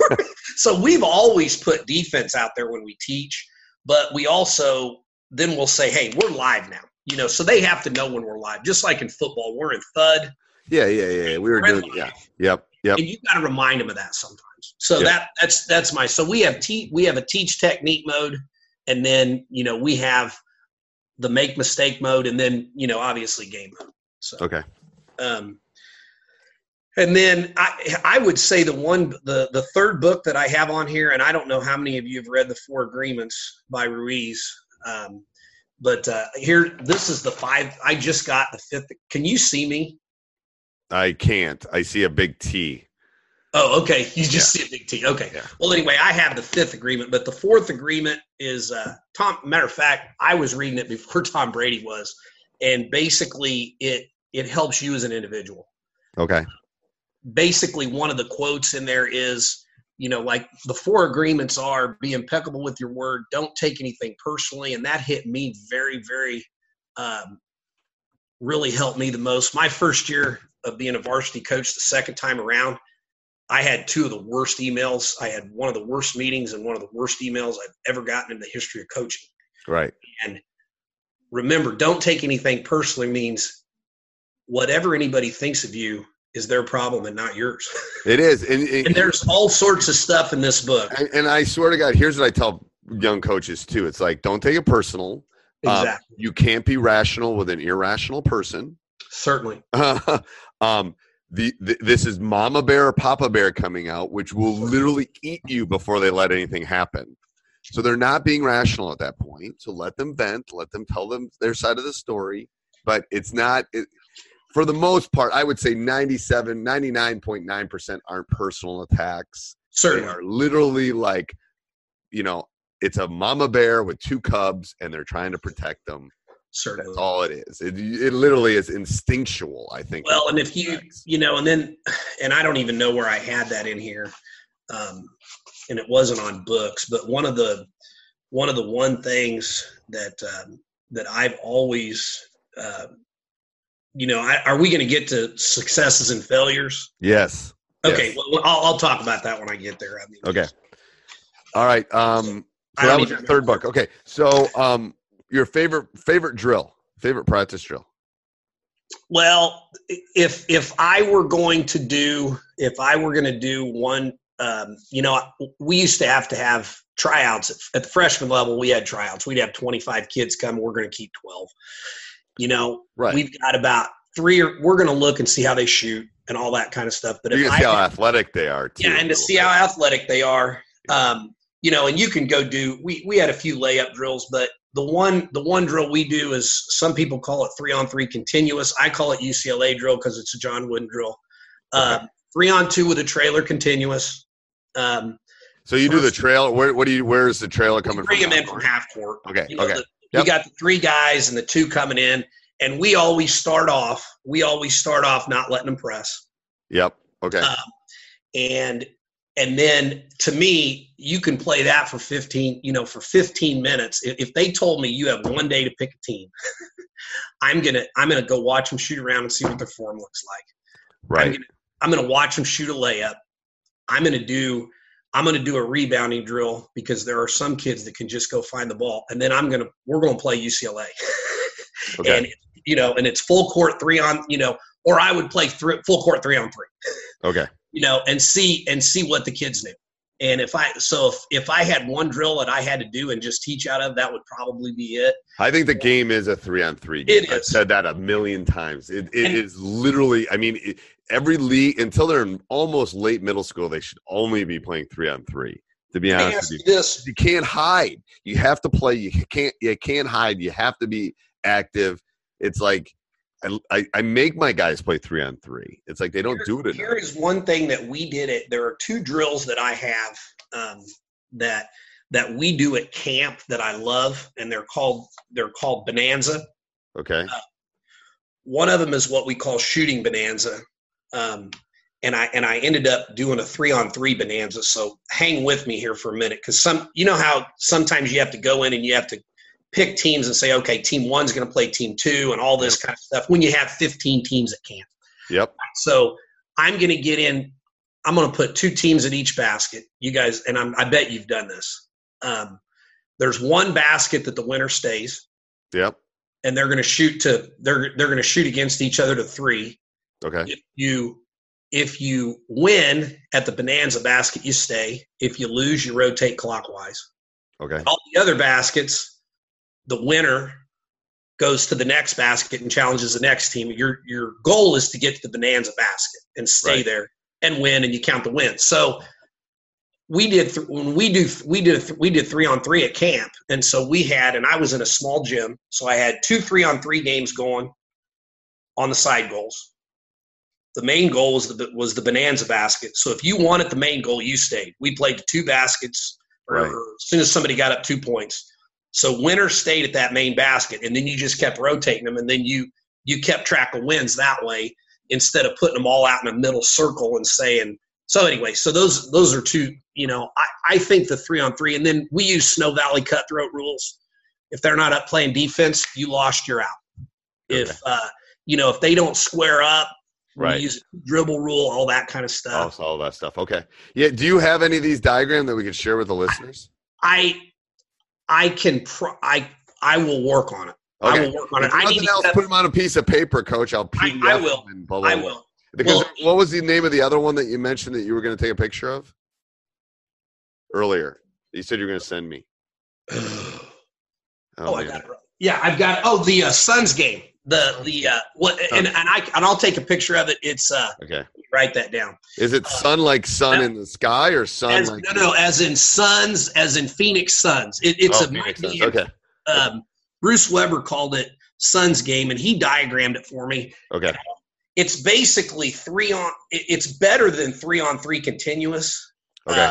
*laughs* so we've always put defense out there when we teach, but we also then we'll say, "Hey, we're live now." You know, so they have to know when we're live. Just like in football, we're in thud, Yeah, yeah, yeah. We were We're in doing. Yeah. Yep. Yep. and you got to remind them of that sometimes. So Yeah. that that's that's my. So we have te- we have a teach technique mode, and then you know we have the make mistake mode, and then you know obviously game mode. So Okay. um, and then I, I would say the one, the the third book that I have on here, and I don't know how many of you have read the Four Agreements by Ruiz, um, but uh, here, this is the five. I just got the fifth. Can you see me? I can't. I see a big T. Oh, okay. You just see a big T. Okay. Yeah. Well, anyway, I have the fifth agreement, but the fourth agreement is uh, Tom. Matter of fact, I was reading it before *laughs* Tom Brady was, and basically, it it helps you as an individual. Okay. basically one of the quotes in there is you know like the four agreements are be impeccable with your word don't take anything personally and that hit me very very um, really helped me the most my first year of being a varsity coach the second time around i had two of the worst emails i had one of the worst meetings and one of the worst emails i've ever gotten in the history of coaching Right. and remember, don't take anything personally means whatever anybody thinks of you is their problem and not yours. *laughs* It is. And, and, and there's all sorts of stuff in this book. and, and I swear to God, here's what I tell young coaches too. It's like, don't take it personal. Um, Exactly. you can't be rational with an irrational person. Certainly. *laughs* um, the, the this is Mama Bear or Papa Bear coming out, which will literally eat you before they let anything happen. So they're not being rational at that point. So let them vent, let them tell them their side of the story. But it's not. It, for the most part, I would say 97, 99.9% aren't personal attacks. They are literally like, you know, it's a mama bear with two cubs and they're trying to protect them. Certainly. That's all it is. It, it literally is instinctual, I think. Well, and if you, you know, and then, and I don't even know where I had that in here, um, and it wasn't on books, but one of the, one of the one things that um, that I've always, uh, you know, I, are we going to get to successes and failures? Yes. Okay, Yes. well, I'll, I'll talk about that when I get there. I mean, Okay. All right. Um, so that was your third book. Okay. So, um, your favorite favorite drill, favorite practice drill. Well, if if I were going to do if I were going to do one, um, you know, we used to have to have tryouts at, the freshman level. We had tryouts. We'd have twenty five kids come. We're going to keep twelve. You know, Right. we've got about three. Or, we're going to look and see how they shoot and all that kind of stuff. But You if can I see how athletic they are. Too, yeah, and to see bit. how athletic they are. Um, you know, and you can go do. We we had a few layup drills, but the one the one drill we do is some people call it three on three continuous. I call it UCLA drill because it's a John Wooden drill. Um, three on two with a trailer continuous. Um, So you do the first- trail. Where what do you? Where is the trailer coming bring from? them in from half court. Okay, You know, okay. the- Yep. You got the three guys and the two coming in, and we always start off. We always start off not letting them press. Yep. Okay. Um, and and then to me you can play that for 15 you know for 15 minutes if, they told me you have one day to pick a team *laughs* i'm gonna i'm gonna go watch them shoot around and see what their form looks like i'm right. gonna, I'm gonna watch them shoot a layup i'm gonna do i'm gonna do a rebounding drill because there are some kids that can just go find the ball and then i'm gonna we're gonna play ucla *laughs* Okay. and you know and it's full court three on you know or i would play three, full court three on three okay. You know, and see and see what the kids knew. And if I so if if I had one drill that I had to do and just teach out of, that would probably be it. I think the game is a three on three. It I've said that a million times. It, it And- is literally. I mean, it, every league until they're in almost late middle school, they should only be playing three on three. To be honest with you you, this: you can't hide. You have to play. You can't. You can't hide. You have to be active. It's like I, I make my guys play three on three. It's like they don't do it Here enough. is one thing that we did it. There are two drills that I have um, that that we do at camp that I love, and they're called they're called Bonanza. Okay. One of them is what we call shooting Bonanza, um, and I and I ended up doing a three on three Bonanza. So hang with me here for a minute, because some you know how sometimes you have to go in and you have to pick teams and say, okay, team one's going to play team two, and all this kind of stuff. When you have 15 teams at camp. Yep. So I'm going to get in. I'm going to put two teams in each basket. You guys, and I'm, I bet you've done this. Um, there's one basket that the winner stays, Yep. and they're going to shoot to they're they're going to shoot against each other to three. Okay. If you if you win at the bonanza basket, you stay. If you lose, you rotate clockwise. Okay. All the other baskets, the winner goes to the next basket and challenges the next team. Your your goal is to get to the bonanza basket and stay Right. there and win, and you count the wins. So we did th- when we do we did th- we did three on three at camp, and so we had and I was in a small gym, so I had two three on three games going on the side goals. The main goal was the was the bonanza basket. So if you at the main goal, you stayed. We played two baskets, or, or as soon as somebody got up two points. So winner stayed at that main basket, and then you just kept rotating them, and then you you kept track of wins that way instead of putting them all out in a middle circle and saying. So anyway, so those those are two. You know, I, I think the three on three, and then we use Snow Valley cutthroat rules. If they're not up playing defense, you lost, you're out. If uh, you know if they don't square up, Right. use dribble rule, all that kind of stuff. so all that stuff. Okay. Yeah. Do you have any of these diagram that we could share with the listeners? I I can pro- I I will work on it. I will work on it. If I need nothing else, get- put them on a piece of paper, Coach. I'll I- PDF I will. blah, blah, I will. Because Well- what was the name of the other one that you mentioned that you were going to take a picture of earlier? You said you were going to send me. *sighs* Oh, I got it. right. Yeah, I've got. Oh, the uh, Suns game. The the uh, what? And, and I and I'll take a picture of it. It's uh, Okay. write that down. Is it sun like sun no. in the sky or sun As, like no, no, as in Suns, as in Phoenix Suns. It, it's Oh, a Phoenix Suns. Okay. Um, Bruce Weber called it Suns game, and he diagrammed it for me. Okay. It's basically three on. It's better than three on three continuous. Okay.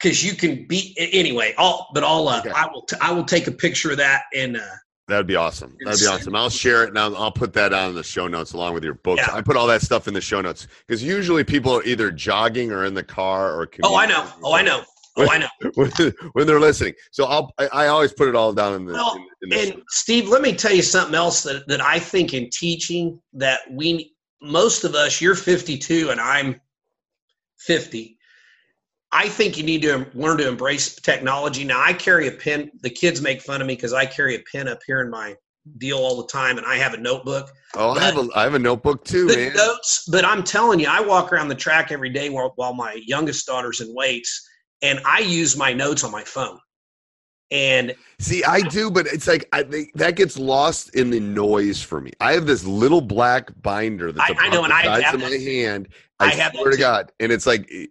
because you can beat anyway. I'll, but I'll, uh, Okay. I will, t- I will take a picture of that and uh, That'd be awesome. That'd be awesome. I'll share it and I'll, I'll put that on in the show notes along with your books. Yeah. I put all that stuff in the show notes because usually people are either jogging or in the car or. oh, I know, oh, I know, oh, I know. *laughs* when, when they're listening. So I'll I, I always put it all down in the. Well, in, in the show And Steve, let me tell you something else that that I think in teaching that we most of us, you're 52 and I'm 50. I think you need to learn to embrace technology. Now, I carry a pen. The kids make fun of me because I carry a pen up here in my deal all the time, and I have a notebook. oh, I have a I have a notebook too, man. notes, but I'm telling you, I walk around the track every day while, while my youngest daughter's in weights, and I use my notes on my phone. And See, I do, but it's like I think that gets lost in the noise for me. I have this little black binder that's I- I know, and I have my hand. I I, have that swear to. God, and it's like, eh,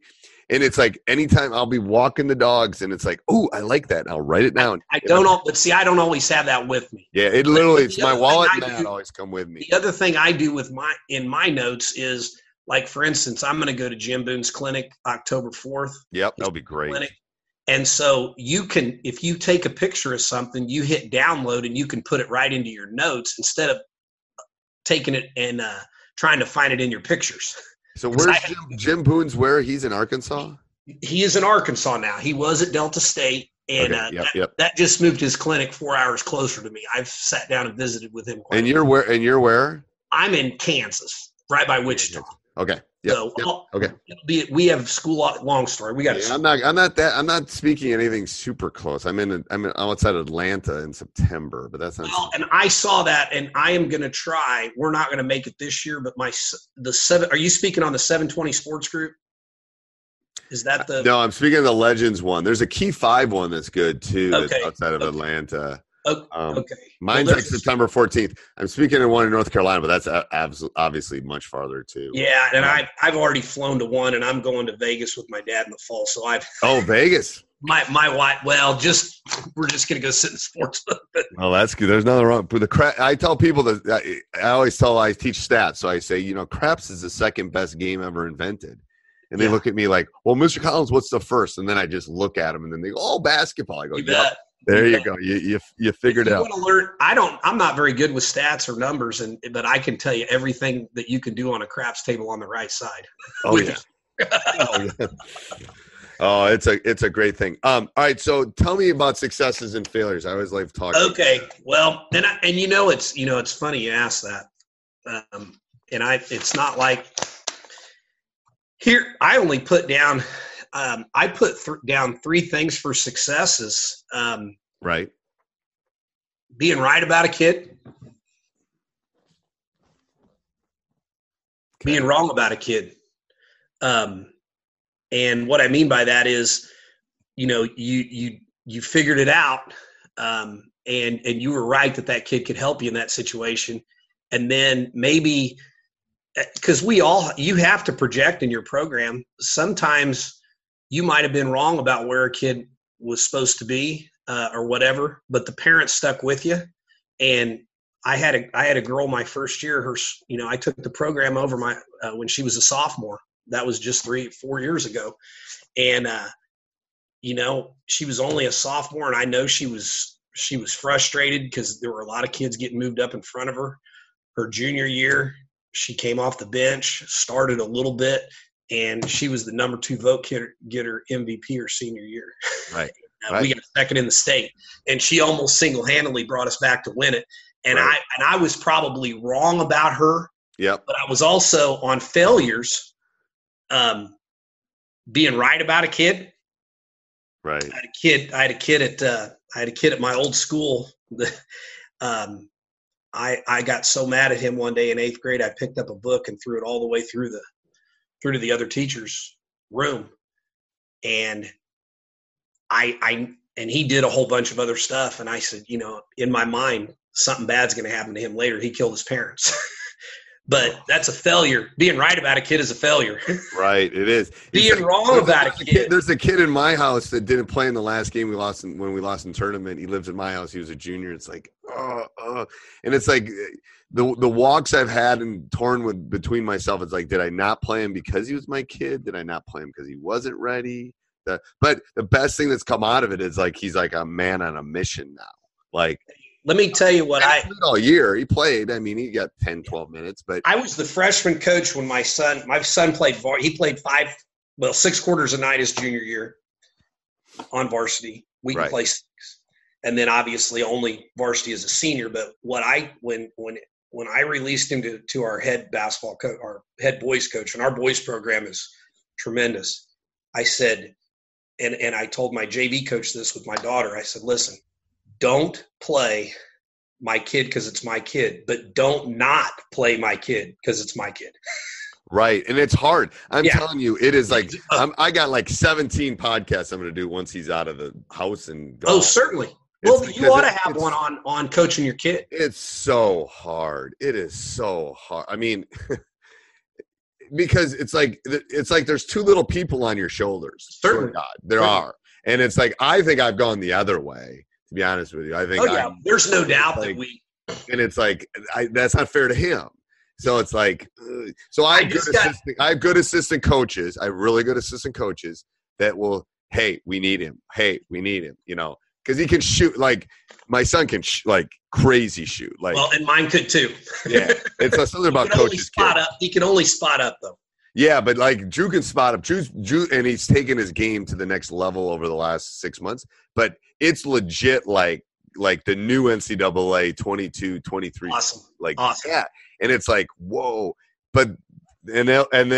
and it's like anytime I'll be walking the dogs, and it's like, oh, I like that. And I'll write it down. I don't, al- but see, I don't always have that with me. Yeah, it literally. It's my wallet and that always come with me. The other thing I do with my in my notes is like, for instance, I'm going to go to Jim Boone's clinic October 4th. Yep, that'll be great. clinic. And so you can, if you take a picture of something, you hit download and you can put it right into your notes instead of taking it and uh, trying to find it in your pictures. *laughs* So where's Jim, Jim Boone's? Where he's in Arkansas? He is in Arkansas now. He was at Delta State, and Okay, uh, yep, that, yep. that just moved his clinic four hours closer to me. I've sat down and visited with him. Quite And you're where? And you're where? I'm in Kansas, right by Wichita. Okay. Yep. so yep, Okay. be, we have school. Long story. We got Yeah. I'm not. I'm not that. I'm not speaking anything super close. I'm in. I'm in, outside Atlanta in September, but that's not. Well, and I saw that, and I am going to try. We're not going to make it this year, but my the seven. Are you speaking on the 720 Sports Group? Is that uh, the? no, I'm speaking of the Legends one. There's a Key Five one that's good too. That's Okay, outside of okay. Atlanta. O- Um, okay. Mine's Well, like September 14th. I'm speaking of one in North Carolina, but that's obviously much farther too. Yeah, and I've I've already flown to one, and I'm going to Vegas with my dad in the fall. So I've *laughs* Oh, Vegas. my my wife. Well, just we're just gonna go sit in sports *laughs* Well, that's good. There's nothing wrong. But the crap, I tell people that I, I always tell, I teach stats. So I say, you know, craps is the second best game ever invented. And they Yeah. look at me like, well, Mr. Collins, what's the first? And then I just look at them and then they go, oh, basketball. I go, you yep, bet. There You go. You, you, you figured you out. learn, I don't. I'm not very good with stats or numbers, and but I can tell you everything that you can do on a craps table on the right side. Oh, yeah. *laughs* oh, yeah. *laughs* Oh, it's a it's a great thing. Um, all right, so tell me about successes and failures. I always like talking. Okay, well, and I, and you know it's you know it's funny you ask that, um, and I it's not like here I only put down um, I put th- down three things for successes: um, Right. being right about a kid, being wrong about a kid. Um, and what I mean by that is, you know, you you you figured it out, um, and and you were right that that kid could help you in that situation, and then maybe because we all you have to project in your program. Sometimes you might have been wrong about where a kid was supposed to be uh, or whatever, but the parents stuck with you, and I had a I had a girl my first year. Her, you know, I took the program over my uh, when she was a sophomore. That was just three four years ago, and uh, you know she was only a sophomore, and I know she was she was frustrated because there were a lot of kids getting moved up in front of her. Her junior year, she came off the bench, started a little bit, and she was the number two vote getter, getter MVP her senior year. *laughs* Right. Uh, Right. We got second in the state, and she almost single handedly brought us back to win it. And Right. I and I was probably wrong about her, Yep. but I was also on failures. Um, being right about a kid. Right. I had a kid. I had a kid at uh, I had a kid at my old school. *laughs* um, I I got so mad at him one day in eighth grade. I picked up a book and threw it all the way through the through to the other teacher's room, and I I and he did a whole bunch of other stuff. And I said, you know, in my mind, something bad's going to happen to him later. He killed his parents. *laughs* but that's a failure. Being right about a kid is a failure. *laughs* Right. It is. Being wrong there's about a there's kid. There's a kid in my house that didn't play in the last game we lost in, when we lost in tournament. He lives in my house. He was a junior. It's like, oh, oh. and it's like the the walks I've had and torn with between myself. It's like, did I not play him because he was my kid? Did I not play him because he wasn't ready? The, but the best thing that's come out of it is like he's like a man on a mission now. Like Let me tell you what I all year. He played. I mean, he got 10, 12 minutes, but I was the freshman coach when my son my son played var- he played five well six quarters a night his junior year on varsity. We can Right. play six, and then obviously only varsity as a senior. But what I when when when I released him to, to our head basketball coach, our head boys coach, and our boys program is tremendous. I said, and and I told my JV coach this with my daughter. I said, listen, don't play my kid because it's my kid, but don't not play my kid because it's my kid. Right, and it's hard. I'm Yeah. telling you, it is like *laughs* I'm, I got like 17 podcasts I'm going to do once he's out of the house and go. Oh, certainly. Well, you ought to have one on on coaching your kid. It's so hard. It is so hard. I mean, *laughs* because it's like it's like there's two little people on your shoulders. Certainly. God, there Certainly. are, and it's like I think I've gone the other way. To be honest with you, I think Oh yeah, I'm- there's no doubt like- that we. and it's like I, that's not fair to him. So it's like, uh, so I I have good got- assistant. I have good assistant coaches. I have really good assistant coaches that will. Hey, we need him. Hey, we need him. You know, because he can shoot. Like my son can sh- like crazy shoot. Like Well, and mine could too. yeah, it's uh, something about coaches. spot up. He can only spot up though. Yeah, but like Drew can spot up. Drew's Drew, and he's taken his game to the next level over the last six months. But it's legit like like the new NCAA 22, 23 Awesome. like Awesome. yeah and it's like whoa but and and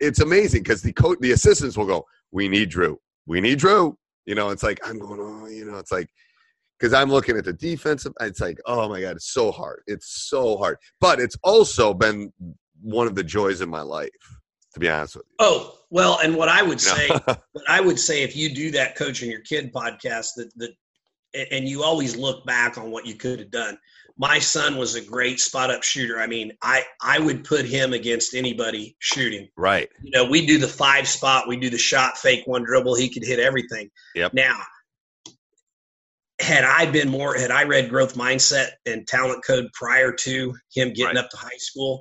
it's amazing because the coach the assistants will go we need drew we need drew you know it's like i'm going oh you know it's like because i'm looking at the defensive it's like oh my god it's so hard it's so hard but it's also been one of the joys in my life to be honest with you Oh well, and what I would say, *laughs* what I would say, if you do that coaching your kid podcast, that that and you always look back on what you could have done. My son was a great spot up shooter. I mean, I I would put him against anybody shooting. Right. You know, we do the five spot, we do the shot fake one dribble. He could hit everything. Yep. Now, had I been more, had I read growth mindset and talent code prior to him getting Right. up to high school,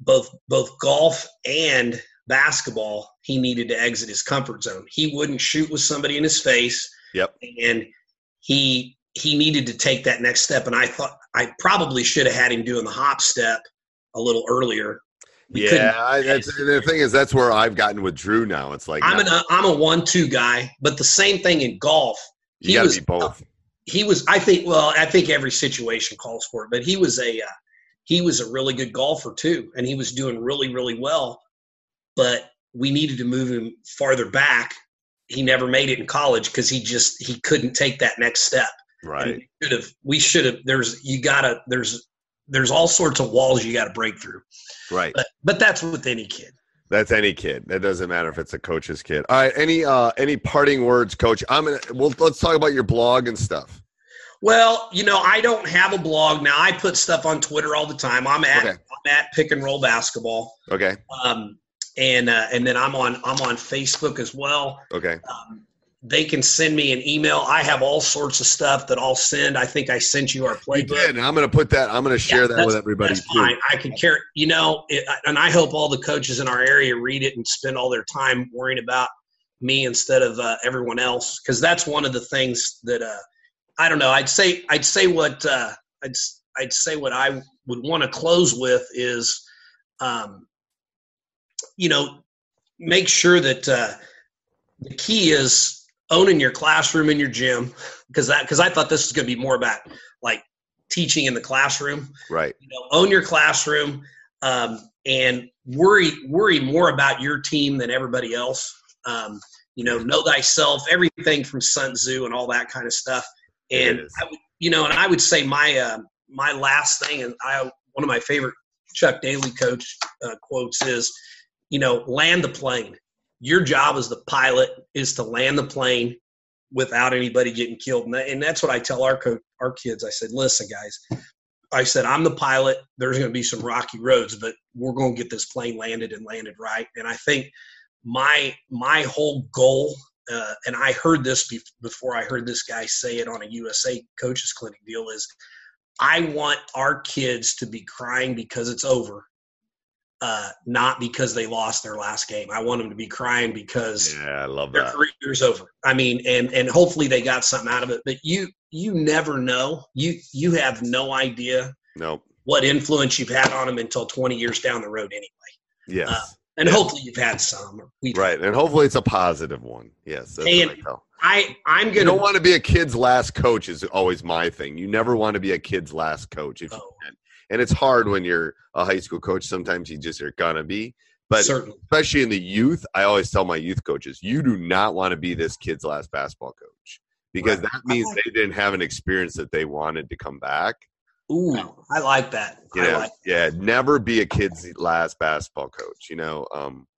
both both golf and basketball, he needed to exit his comfort zone. He wouldn't shoot with somebody in his face, Yep. and he he needed to take that next step. And I thought I probably should have had him doing the hop step a little earlier. We Yeah, I, that's the thing is that's where I've gotten with Drew now. It's like I'm now, an I'm a one two guy, but the same thing in golf. he was- be both. He was, I think. Well, I think every situation calls for it, but he was a uh, he was a really good golfer too, and he was doing really really well. But we needed to move him farther back. He never made it in college because he just he couldn't take that next step. Right. we should have. We should have. There's you gotta. There's there's all sorts of walls you got to break through. Right. But but that's with any kid. That's any kid. That doesn't matter if it's a coach's kid. All right. Any uh any parting words, coach? I'm gonna well let's talk about your blog and stuff. Well, you know, I don't have a blog now. I put stuff on Twitter all the time. I'm at Okay. I'm at pick and roll basketball, Okay. um, and uh, and then I'm on I'm on Facebook as well. Okay. Um, they can send me an email. I have all sorts of stuff that I'll send. I think I sent you our You playbook. did. I'm gonna put that I'm gonna share Yeah, that with everybody That's too. fine. I can care. You know, it, and I hope all the coaches in our area read it and spend all their time worrying about me instead of uh, everyone else, because that's one of the things that uh, I don't know. I'd say I'd say what uh, I'd I'd say what I would want to close with is, um, you know, make sure that uh, the key is owning your classroom and your gym, because that because I thought this was going to be more about like teaching in the classroom Right. you know, own your classroom um, and worry worry more about your team than everybody else. Um, you know, know thyself, everything from Sun Tzu and all that kind of stuff. And I would, you know, and I would say my uh, my last thing, and I one of my favorite Chuck Daly coach uh, quotes is, you know, land the plane. Your job as the pilot is to land the plane without anybody getting killed, and, that, and that's what I tell our coach, our kids. I said, listen, guys, I said, I'm the pilot. There's going to be some rocky roads, but we're going to get this plane landed and landed right. And I think my my whole goal, uh, and I heard this be- before I heard this guy say it on a USA Coaches Clinic deal, is I want our kids to be crying because it's over, uh, not because they lost their last game. I want them to be crying because Yeah, I love their that. career's over. I mean, and and hopefully they got something out of it. But you you never know. You you have no idea Nope. what influence you've had on them until 20 years down the road anyway. Yes. Uh, And hopefully you've had some. We've, right. And hopefully it's a positive one. Yes. And I. I I'm gonna. don't want to be a kid's last coach is always my thing. You never want to be a kid's last coach if you Oh. can. And it's hard when you're a high school coach. Sometimes you just are gonna be. But certainly. especially in the youth, I always tell my youth coaches, you do not want to be this kid's last basketball coach because Right. that means like- they didn't have an experience that they wanted to come back. Ooh, I like that. You know, like. yeah, never be a kid's last basketball coach. You know, um,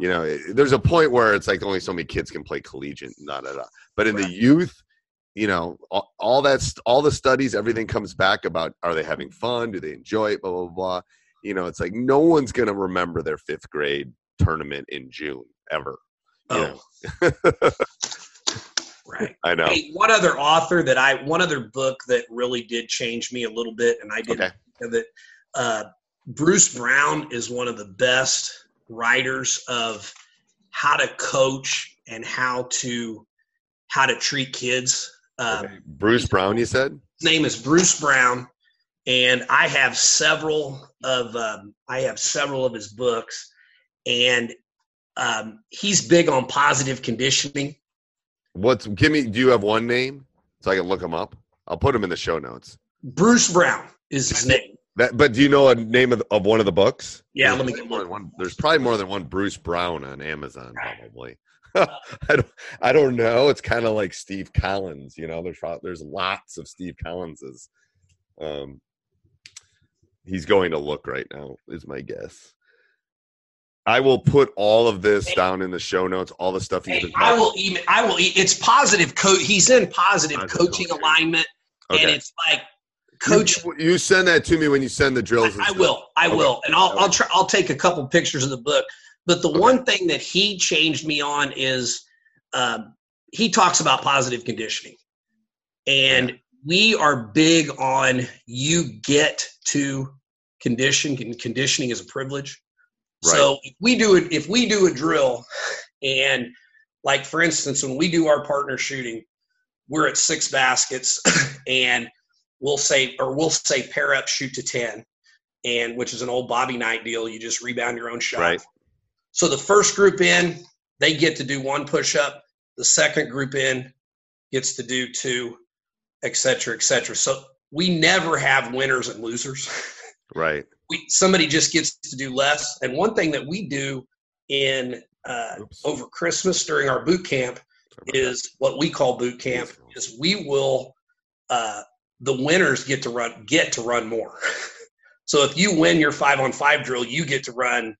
you know, there's a point where it's like only so many kids can play collegiate, da da da. But in the youth, you know, all, all that's all the studies, everything comes back about are they having fun? Do they enjoy it? Blah blah blah. You know, it's like no one's gonna remember their fifth grade tournament in June ever. Oh, *laughs* right. I know. Hey, one other author that I, one other book that really did change me a little bit, and I didn't Okay. think of it. Uh, Bruce Brown is one of the best writers of how to coach and how to how to treat kids. Um, Okay. Bruce Brown, you said? His name is Bruce Brown, and I have several of um, I have several of his books, and um, he's big on positive conditioning. What's give me do you have one name so I can look him up? I'll put him in the show notes. Bruce Brown is his name. That, but do you know a name of, of one of the books? Yeah, There's let me get more one. than one. There's probably more than one Bruce Brown on Amazon, probably. *laughs* I don't, I don't know. It's kind of like Steve Collins. You know, there's there's lots of Steve Collinses. Um, he's going to look right now, is my guess. I will put all of this down in the show notes. All the stuff he's Hey. I will email. I will. E- it's positive. Co- he's in positive, Positive coaching alignment, and it's like coach. You, you send that to me when you send the drills. and I will. I Okay. will, and I'll. I'll try. I'll take a couple pictures of the book. But the one thing that he changed me on is um, he talks about positive conditioning, and we are big on you get to condition. and Conditioning is a privilege. So if we do it, if we do a drill, and like for instance, when we do our partner shooting, we're at six baskets, *clears throat* and we'll say or we'll say pair up, shoot to ten, and which is an old Bobby Knight deal. You just rebound your own shot. Right. So the first group in, they get to do one push up. The second group in gets to do two, et cetera, et cetera. So we never have winners and losers. *laughs* Right. we somebody just gets to do less. And one thing that we do in uh, over Christmas during our boot camp is what we call boot camp. Is we will uh, the winners get to run get to run more. *laughs* so if you win your five on five drill, you get to run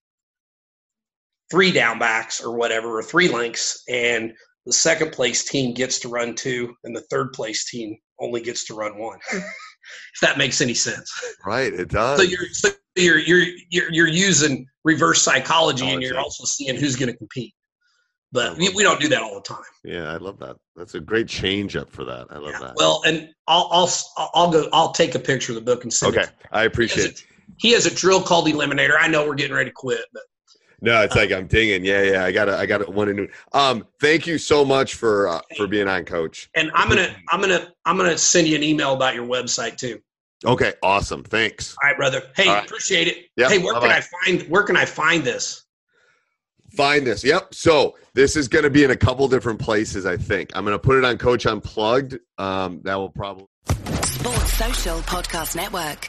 three down backs or whatever, or three links, and the second place team gets to run two, and the third place team only gets to run one. Hmm. *laughs* if that makes any sense. Right. It does. So you're so you're you're you're, you're using reverse psychology, and you're also seeing who's going to compete. But we, we don't do that all the time. yeah, I love that. That's a great change up for that. I love that. Well, and I'll I'll I'll go. I'll take a picture of the book and send okay. it. I appreciate it. He has a drill called Eliminator. I know we're getting ready to quit, but No, it's like I'm dinging. Yeah, yeah. I got to I got to one to noon. Um, thank you so much for uh, for being on, Coach. and I'm gonna I'm gonna I'm gonna send you an email about your website too. Okay, awesome. Thanks. All right, brother. Hey, All right. appreciate it. Yeah, hey, where bye-bye. can I find where can I find this? Find this. Yep. So this is going to be in a couple different places. I think I'm going to put it on Coach Unplugged. Um, that will probably. Sports Social Podcast Network.